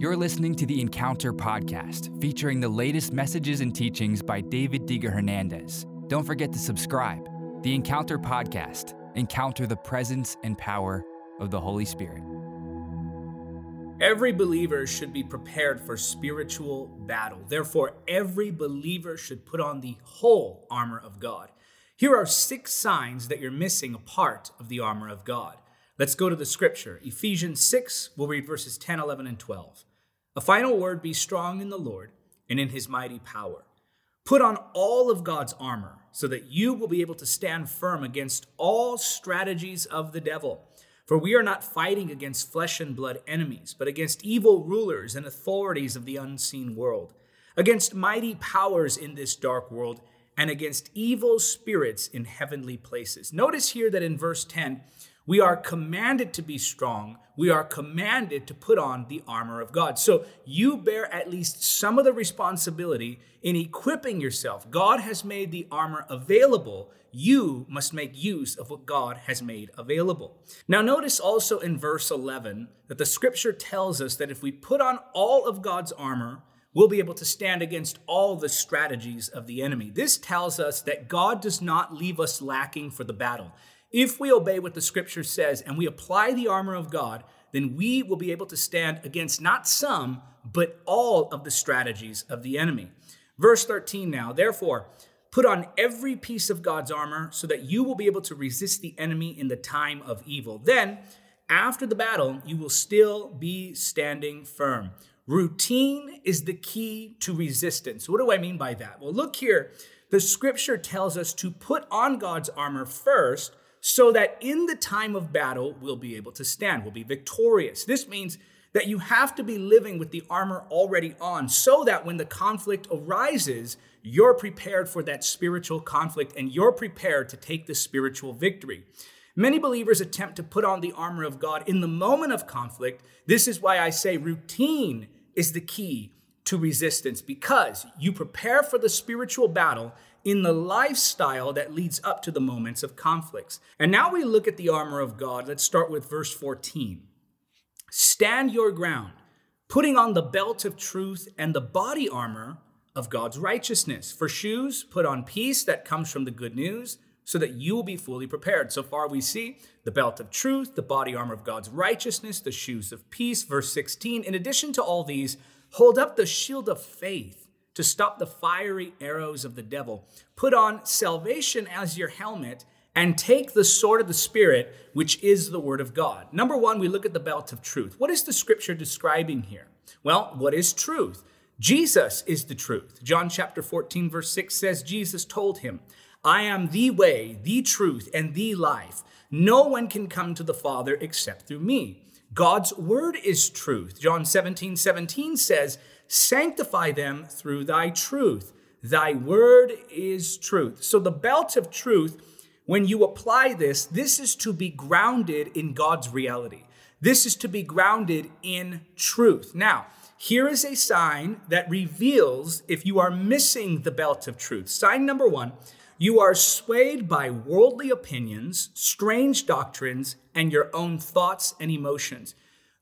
You're listening to the Encounter podcast, featuring the latest messages and teachings by David Diga Hernandez. Don't forget to subscribe. The Encounter podcast, encounter the presence and power of the Holy Spirit. Every believer should be prepared for spiritual battle. Therefore, every believer should put on the whole armor of God. Here are six signs that you're missing a part of the armor of God. Let's go to the scripture. Ephesians 6, we'll read verses 10, 11, and 12. A final word be strong in the Lord and in his mighty power. Put on all of God's armor so that you will be able to stand firm against all strategies of the devil. For we are not fighting against flesh and blood enemies, but against evil rulers and authorities of the unseen world, against mighty powers in this dark world, and against evil spirits in heavenly places. Notice here that in verse 10, we are commanded to be strong. We are commanded to put on the armor of God. So you bear at least some of the responsibility in equipping yourself. God has made the armor available. You must make use of what God has made available. Now, notice also in verse 11 that the scripture tells us that if we put on all of God's armor, we'll be able to stand against all the strategies of the enemy. This tells us that God does not leave us lacking for the battle. If we obey what the scripture says and we apply the armor of God, then we will be able to stand against not some, but all of the strategies of the enemy. Verse 13 now, therefore, put on every piece of God's armor so that you will be able to resist the enemy in the time of evil. Then, after the battle, you will still be standing firm. Routine is the key to resistance. What do I mean by that? Well, look here. The scripture tells us to put on God's armor first so that in the time of battle, we'll be able to stand, we'll be victorious. This means that you have to be living with the armor already on so that when the conflict arises, you're prepared for that spiritual conflict and you're prepared to take the spiritual victory. Many believers attempt to put on the armor of God in the moment of conflict. This is why I say routine is the key to resistance because you prepare for the spiritual battle in the lifestyle that leads up to the moments of conflicts. And now we look at the armor of God. Let's start with verse 14. Stand your ground, putting on the belt of truth and the body armor of God's righteousness. For shoes, put on peace that comes from the good news so that you will be fully prepared. So far, we see the belt of truth, the body armor of God's righteousness, the shoes of peace. Verse 16. In addition to all these, hold up the shield of faith to stop the fiery arrows of the devil. Put on salvation as your helmet and take the sword of the Spirit, which is the Word of God. Number one, we look at the belt of truth. What is the scripture describing here? Well, what is truth? Jesus is the truth. John chapter 14, verse 6 says, Jesus told him, I am the way, the truth, and the life. No one can come to the Father except through me. God's word is truth. John 17, 17 says, Sanctify them through thy truth. Thy word is truth. So, the belt of truth, when you apply this, this is to be grounded in God's reality. This is to be grounded in truth. Now, here is a sign that reveals if you are missing the belt of truth. Sign number one you are swayed by worldly opinions, strange doctrines, and your own thoughts and emotions.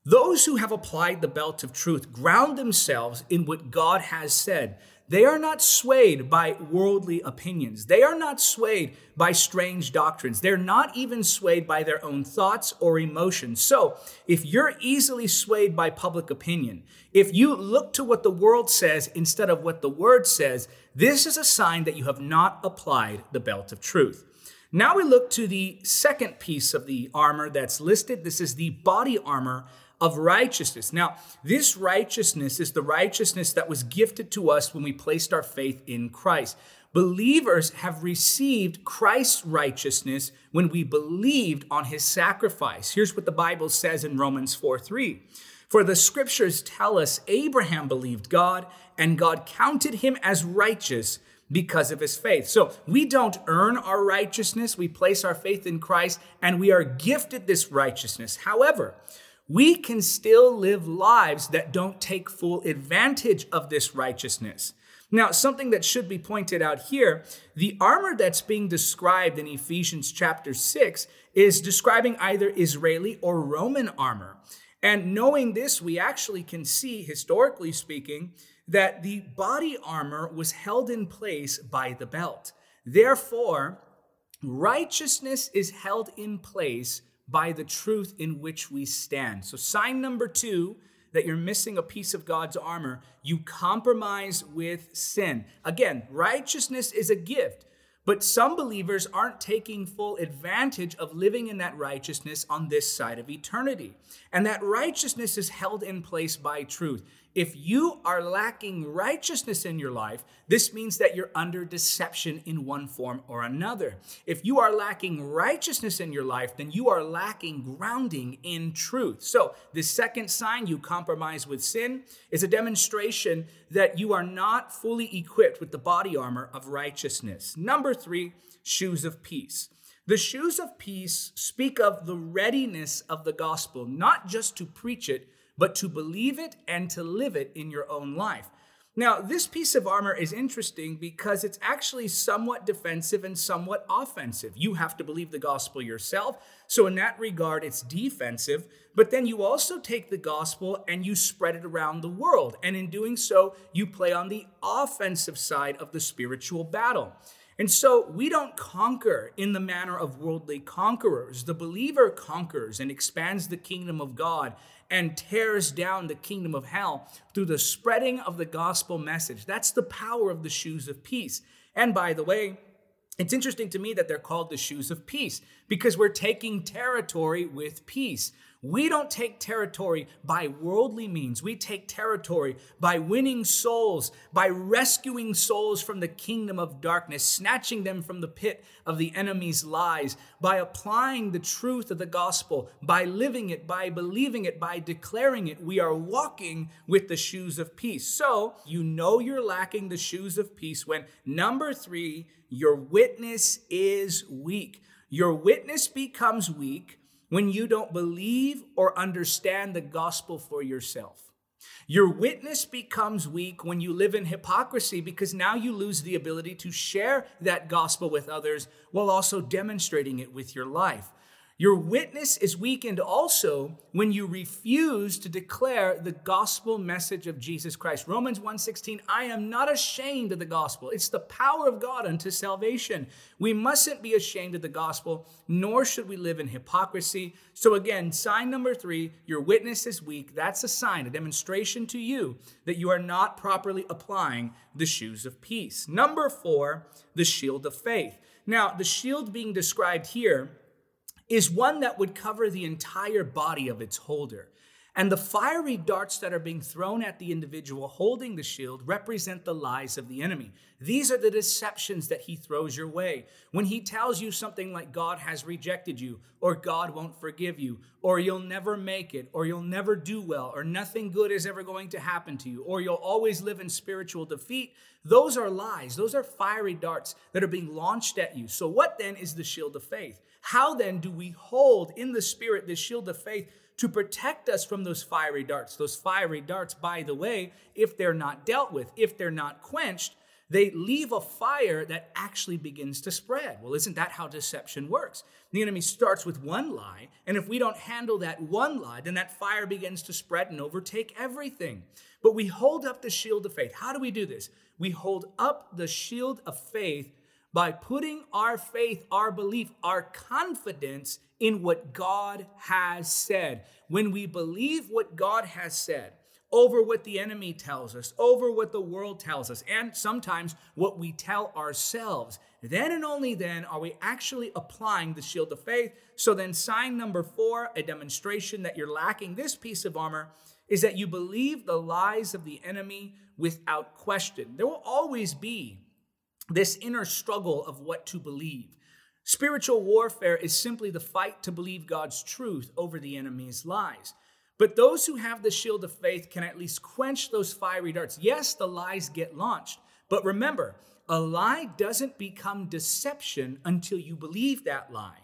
Those who have applied the belt of truth ground themselves in what God has said. They are not swayed by worldly opinions. They are not swayed by strange doctrines. They're not even swayed by their own thoughts or emotions. So, if you're easily swayed by public opinion, if you look to what the world says instead of what the word says, this is a sign that you have not applied the belt of truth. Now we look to the second piece of the armor that's listed. This is the body armor of righteousness. Now, this righteousness is the righteousness that was gifted to us when we placed our faith in Christ. Believers have received Christ's righteousness when we believed on his sacrifice. Here's what the Bible says in Romans 4 3. For the scriptures tell us Abraham believed God, and God counted him as righteous because of his faith. So we don't earn our righteousness, we place our faith in Christ, and we are gifted this righteousness. However, we can still live lives that don't take full advantage of this righteousness. Now, something that should be pointed out here the armor that's being described in Ephesians chapter 6 is describing either Israeli or Roman armor. And knowing this, we actually can see, historically speaking, that the body armor was held in place by the belt. Therefore, righteousness is held in place by the truth in which we stand. So, sign number two that you're missing a piece of God's armor, you compromise with sin. Again, righteousness is a gift. But some believers aren't taking full advantage of living in that righteousness on this side of eternity. And that righteousness is held in place by truth. If you are lacking righteousness in your life, this means that you're under deception in one form or another. If you are lacking righteousness in your life, then you are lacking grounding in truth. So, the second sign you compromise with sin is a demonstration that you are not fully equipped with the body armor of righteousness. Number three, shoes of peace. The shoes of peace speak of the readiness of the gospel, not just to preach it, but to believe it and to live it in your own life. Now, this piece of armor is interesting because it's actually somewhat defensive and somewhat offensive. You have to believe the gospel yourself. So, in that regard, it's defensive. But then you also take the gospel and you spread it around the world. And in doing so, you play on the offensive side of the spiritual battle. And so we don't conquer in the manner of worldly conquerors. The believer conquers and expands the kingdom of God and tears down the kingdom of hell through the spreading of the gospel message. That's the power of the shoes of peace. And by the way, it's interesting to me that they're called the shoes of peace because we're taking territory with peace. We don't take territory by worldly means. We take territory by winning souls, by rescuing souls from the kingdom of darkness, snatching them from the pit of the enemy's lies, by applying the truth of the gospel, by living it, by believing it, by declaring it. We are walking with the shoes of peace. So you know you're lacking the shoes of peace when, number three, your witness is weak. Your witness becomes weak when you don't believe or understand the gospel for yourself. Your witness becomes weak when you live in hypocrisy because now you lose the ability to share that gospel with others while also demonstrating it with your life. Your witness is weakened also when you refuse to declare the gospel message of Jesus Christ. Romans 1:16, I am not ashamed of the gospel. It's the power of God unto salvation. We mustn't be ashamed of the gospel, nor should we live in hypocrisy. So again, sign number 3, your witness is weak. That's a sign, a demonstration to you that you are not properly applying the shoes of peace. Number 4, the shield of faith. Now, the shield being described here is one that would cover the entire body of its holder. And the fiery darts that are being thrown at the individual holding the shield represent the lies of the enemy. These are the deceptions that he throws your way. When he tells you something like God has rejected you, or God won't forgive you, or you'll never make it, or you'll never do well, or nothing good is ever going to happen to you, or you'll always live in spiritual defeat, those are lies. Those are fiery darts that are being launched at you. So, what then is the shield of faith? How then do we hold in the Spirit the shield of faith to protect us from those fiery darts? Those fiery darts, by the way, if they're not dealt with, if they're not quenched, they leave a fire that actually begins to spread. Well, isn't that how deception works? The enemy starts with one lie, and if we don't handle that one lie, then that fire begins to spread and overtake everything. But we hold up the shield of faith. How do we do this? We hold up the shield of faith by putting our faith, our belief, our confidence in what God has said. When we believe what God has said over what the enemy tells us, over what the world tells us, and sometimes what we tell ourselves, then and only then are we actually applying the shield of faith. So then, sign number four, a demonstration that you're lacking this piece of armor, is that you believe the lies of the enemy without question. There will always be this inner struggle of what to believe. Spiritual warfare is simply the fight to believe God's truth over the enemy's lies. But those who have the shield of faith can at least quench those fiery darts. Yes, the lies get launched, but remember, a lie doesn't become deception until you believe that lie.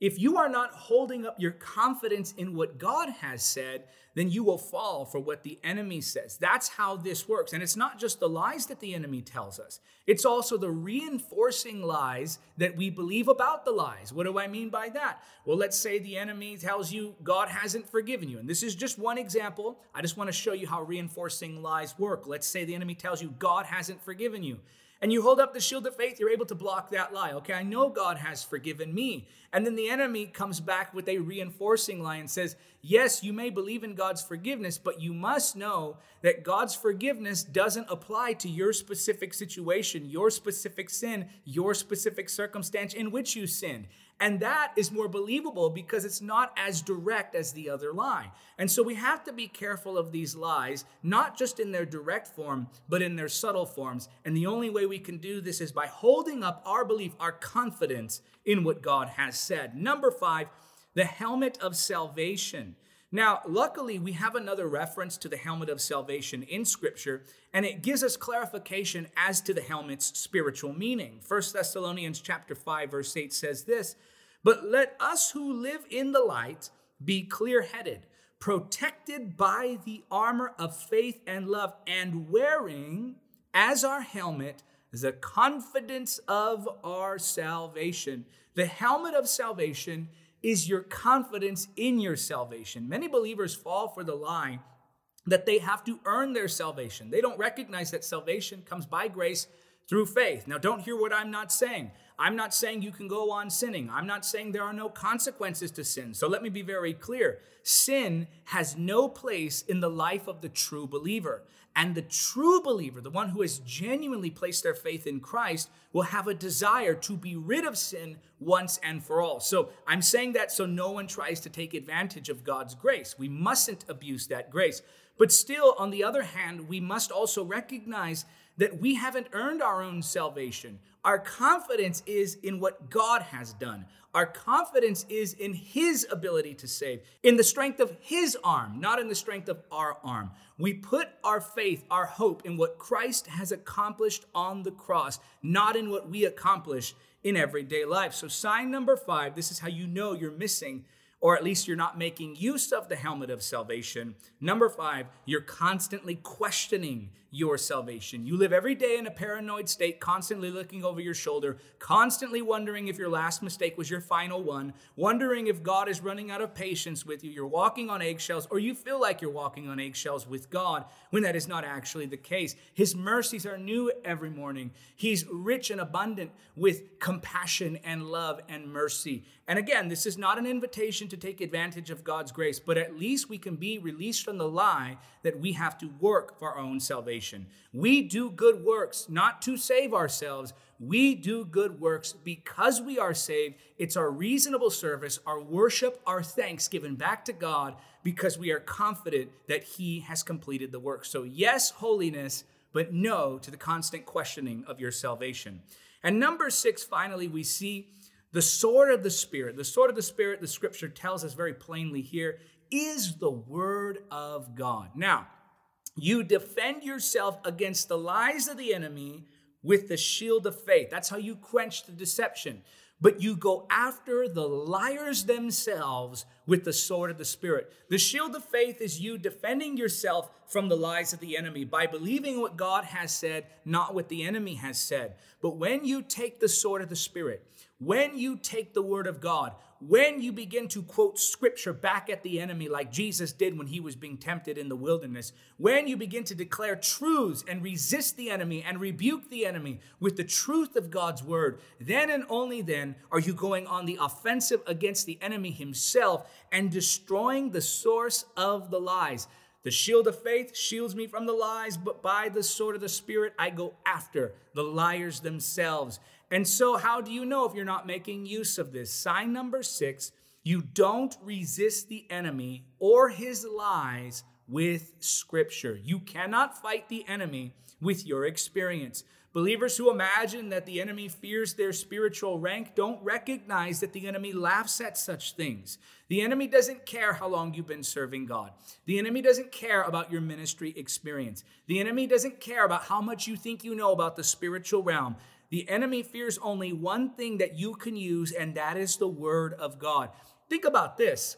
If you are not holding up your confidence in what God has said, then you will fall for what the enemy says. That's how this works. And it's not just the lies that the enemy tells us, it's also the reinforcing lies that we believe about the lies. What do I mean by that? Well, let's say the enemy tells you God hasn't forgiven you. And this is just one example. I just want to show you how reinforcing lies work. Let's say the enemy tells you God hasn't forgiven you and you hold up the shield of faith, you're able to block that lie. Okay, I know God has forgiven me. And then the enemy comes back with a reinforcing lie and says, Yes, you may believe in God's forgiveness, but you must know that God's forgiveness doesn't apply to your specific situation, your specific sin, your specific circumstance in which you sinned. And that is more believable because it's not as direct as the other lie. And so we have to be careful of these lies, not just in their direct form, but in their subtle forms. And the only way we can do this is by holding up our belief, our confidence in what God has said. Number five, the helmet of salvation. Now, luckily, we have another reference to the helmet of salvation in Scripture, and it gives us clarification as to the helmet's spiritual meaning. 1 Thessalonians chapter 5, verse 8 says this but let us who live in the light be clear headed, protected by the armor of faith and love, and wearing as our helmet the confidence of our salvation. The helmet of salvation is your confidence in your salvation. Many believers fall for the lie that they have to earn their salvation. They don't recognize that salvation comes by grace through faith. Now, don't hear what I'm not saying. I'm not saying you can go on sinning. I'm not saying there are no consequences to sin. So let me be very clear. Sin has no place in the life of the true believer. And the true believer, the one who has genuinely placed their faith in Christ, will have a desire to be rid of sin once and for all. So I'm saying that so no one tries to take advantage of God's grace. We mustn't abuse that grace. But still, on the other hand, we must also recognize that we haven't earned our own salvation. Our confidence is in what God has done. Our confidence is in His ability to save, in the strength of His arm, not in the strength of our arm. We put our faith, our hope in what Christ has accomplished on the cross, not in what we accomplish in everyday life. So, sign number five this is how you know you're missing or at least you're not making use of the helmet of salvation. Number five, you're constantly questioning your salvation. You live every day in a paranoid state, constantly looking over your shoulder, constantly wondering if your last mistake was your final one, wondering if God is running out of patience with you. You're walking on eggshells, or you feel like you're walking on eggshells with God when that is not actually the case. His mercies are new every morning. He's rich and abundant with compassion and love and mercy. And again, this is not an invitation to take advantage of God's grace, but at least we can be released from the lie that we have to work for our own salvation. We do good works not to save ourselves. We do good works because we are saved. It's our reasonable service, our worship, our thanks given back to God because we are confident that He has completed the work. So, yes, holiness, but no to the constant questioning of your salvation. And number six, finally, we see the sword of the Spirit, the sword of the Spirit, the scripture tells us very plainly here, is the word of God. Now, you defend yourself against the lies of the enemy with the shield of faith. That's how you quench the deception. But you go after the liars themselves with the sword of the Spirit. The shield of faith is you defending yourself from the lies of the enemy by believing what God has said, not what the enemy has said. But when you take the sword of the Spirit, when you take the word of God, when you begin to quote scripture back at the enemy like Jesus did when he was being tempted in the wilderness, when you begin to declare truths and resist the enemy and rebuke the enemy with the truth of God's word, then and only then are you going on the offensive against the enemy himself and destroying the source of the lies. The shield of faith shields me from the lies, but by the sword of the Spirit, I go after the liars themselves. And so, how do you know if you're not making use of this? Sign number six you don't resist the enemy or his lies with scripture. You cannot fight the enemy with your experience. Believers who imagine that the enemy fears their spiritual rank don't recognize that the enemy laughs at such things. The enemy doesn't care how long you've been serving God. The enemy doesn't care about your ministry experience. The enemy doesn't care about how much you think you know about the spiritual realm. The enemy fears only one thing that you can use, and that is the word of God. Think about this.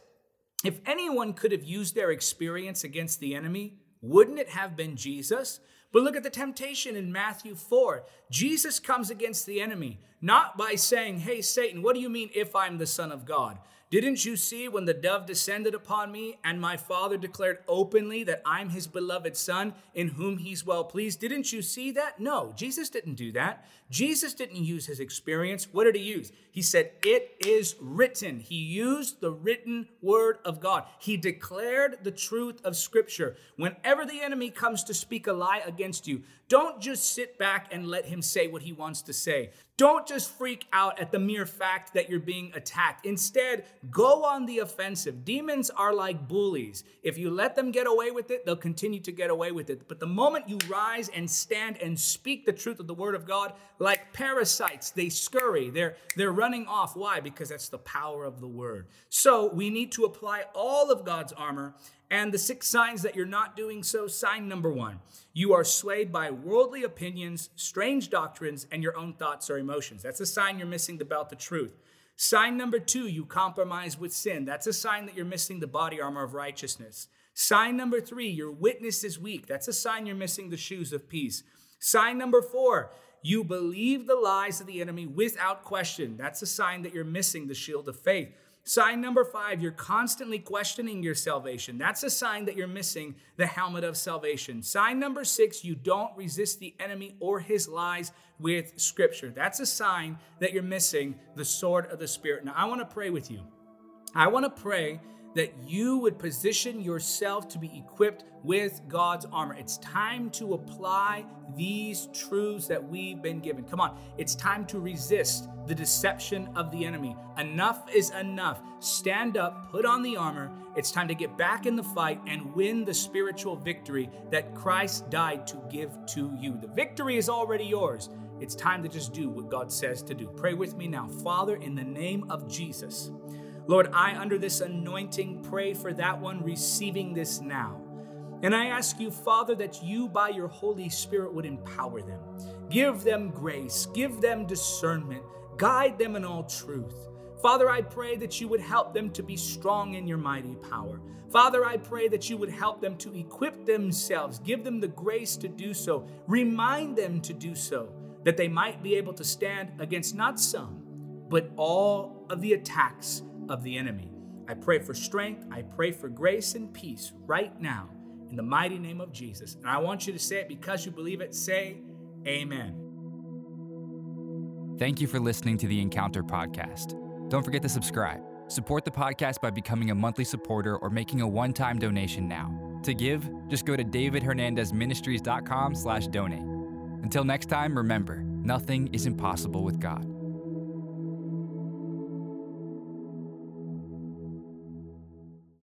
If anyone could have used their experience against the enemy, wouldn't it have been Jesus? But look at the temptation in Matthew 4. Jesus comes against the enemy, not by saying, Hey, Satan, what do you mean if I'm the Son of God? Didn't you see when the dove descended upon me and my father declared openly that I'm his beloved son in whom he's well pleased? Didn't you see that? No, Jesus didn't do that. Jesus didn't use his experience. What did he use? He said, It is written. He used the written word of God. He declared the truth of Scripture. Whenever the enemy comes to speak a lie against you, don't just sit back and let him say what he wants to say. Don't just freak out at the mere fact that you're being attacked. Instead, go on the offensive. Demons are like bullies. If you let them get away with it, they'll continue to get away with it. But the moment you rise and stand and speak the truth of the word of God, like parasites, they scurry. They're they're running off. Why? Because that's the power of the word. So, we need to apply all of God's armor and the six signs that you're not doing so sign number one you are swayed by worldly opinions, strange doctrines, and your own thoughts or emotions. That's a sign you're missing the belt of truth. Sign number two, you compromise with sin. That's a sign that you're missing the body armor of righteousness. Sign number three, your witness is weak. That's a sign you're missing the shoes of peace. Sign number four, you believe the lies of the enemy without question. That's a sign that you're missing the shield of faith. Sign number five, you're constantly questioning your salvation. That's a sign that you're missing the helmet of salvation. Sign number six, you don't resist the enemy or his lies with scripture. That's a sign that you're missing the sword of the Spirit. Now, I want to pray with you. I want to pray that you would position yourself to be equipped with God's armor. It's time to apply these truths that we've been given. Come on, it's time to resist the deception of the enemy. Enough is enough. Stand up, put on the armor. It's time to get back in the fight and win the spiritual victory that Christ died to give to you. The victory is already yours. It's time to just do what God says to do. Pray with me now. Father, in the name of Jesus. Lord, I, under this anointing, pray for that one receiving this now. And I ask you, Father, that you, by your Holy Spirit, would empower them. Give them grace, give them discernment, guide them in all truth. Father, I pray that you would help them to be strong in your mighty power. Father, I pray that you would help them to equip themselves, give them the grace to do so, remind them to do so, that they might be able to stand against not some, but all of the attacks of the enemy. I pray for strength. I pray for grace and peace right now in the mighty name of Jesus. And I want you to say it because you believe it. Say, Amen. Thank you for listening to the Encounter Podcast. Don't forget to subscribe. Support the podcast by becoming a monthly supporter or making a one-time donation now. To give, just go to davidhernandezministries.com slash donate. Until next time, remember, nothing is impossible with God.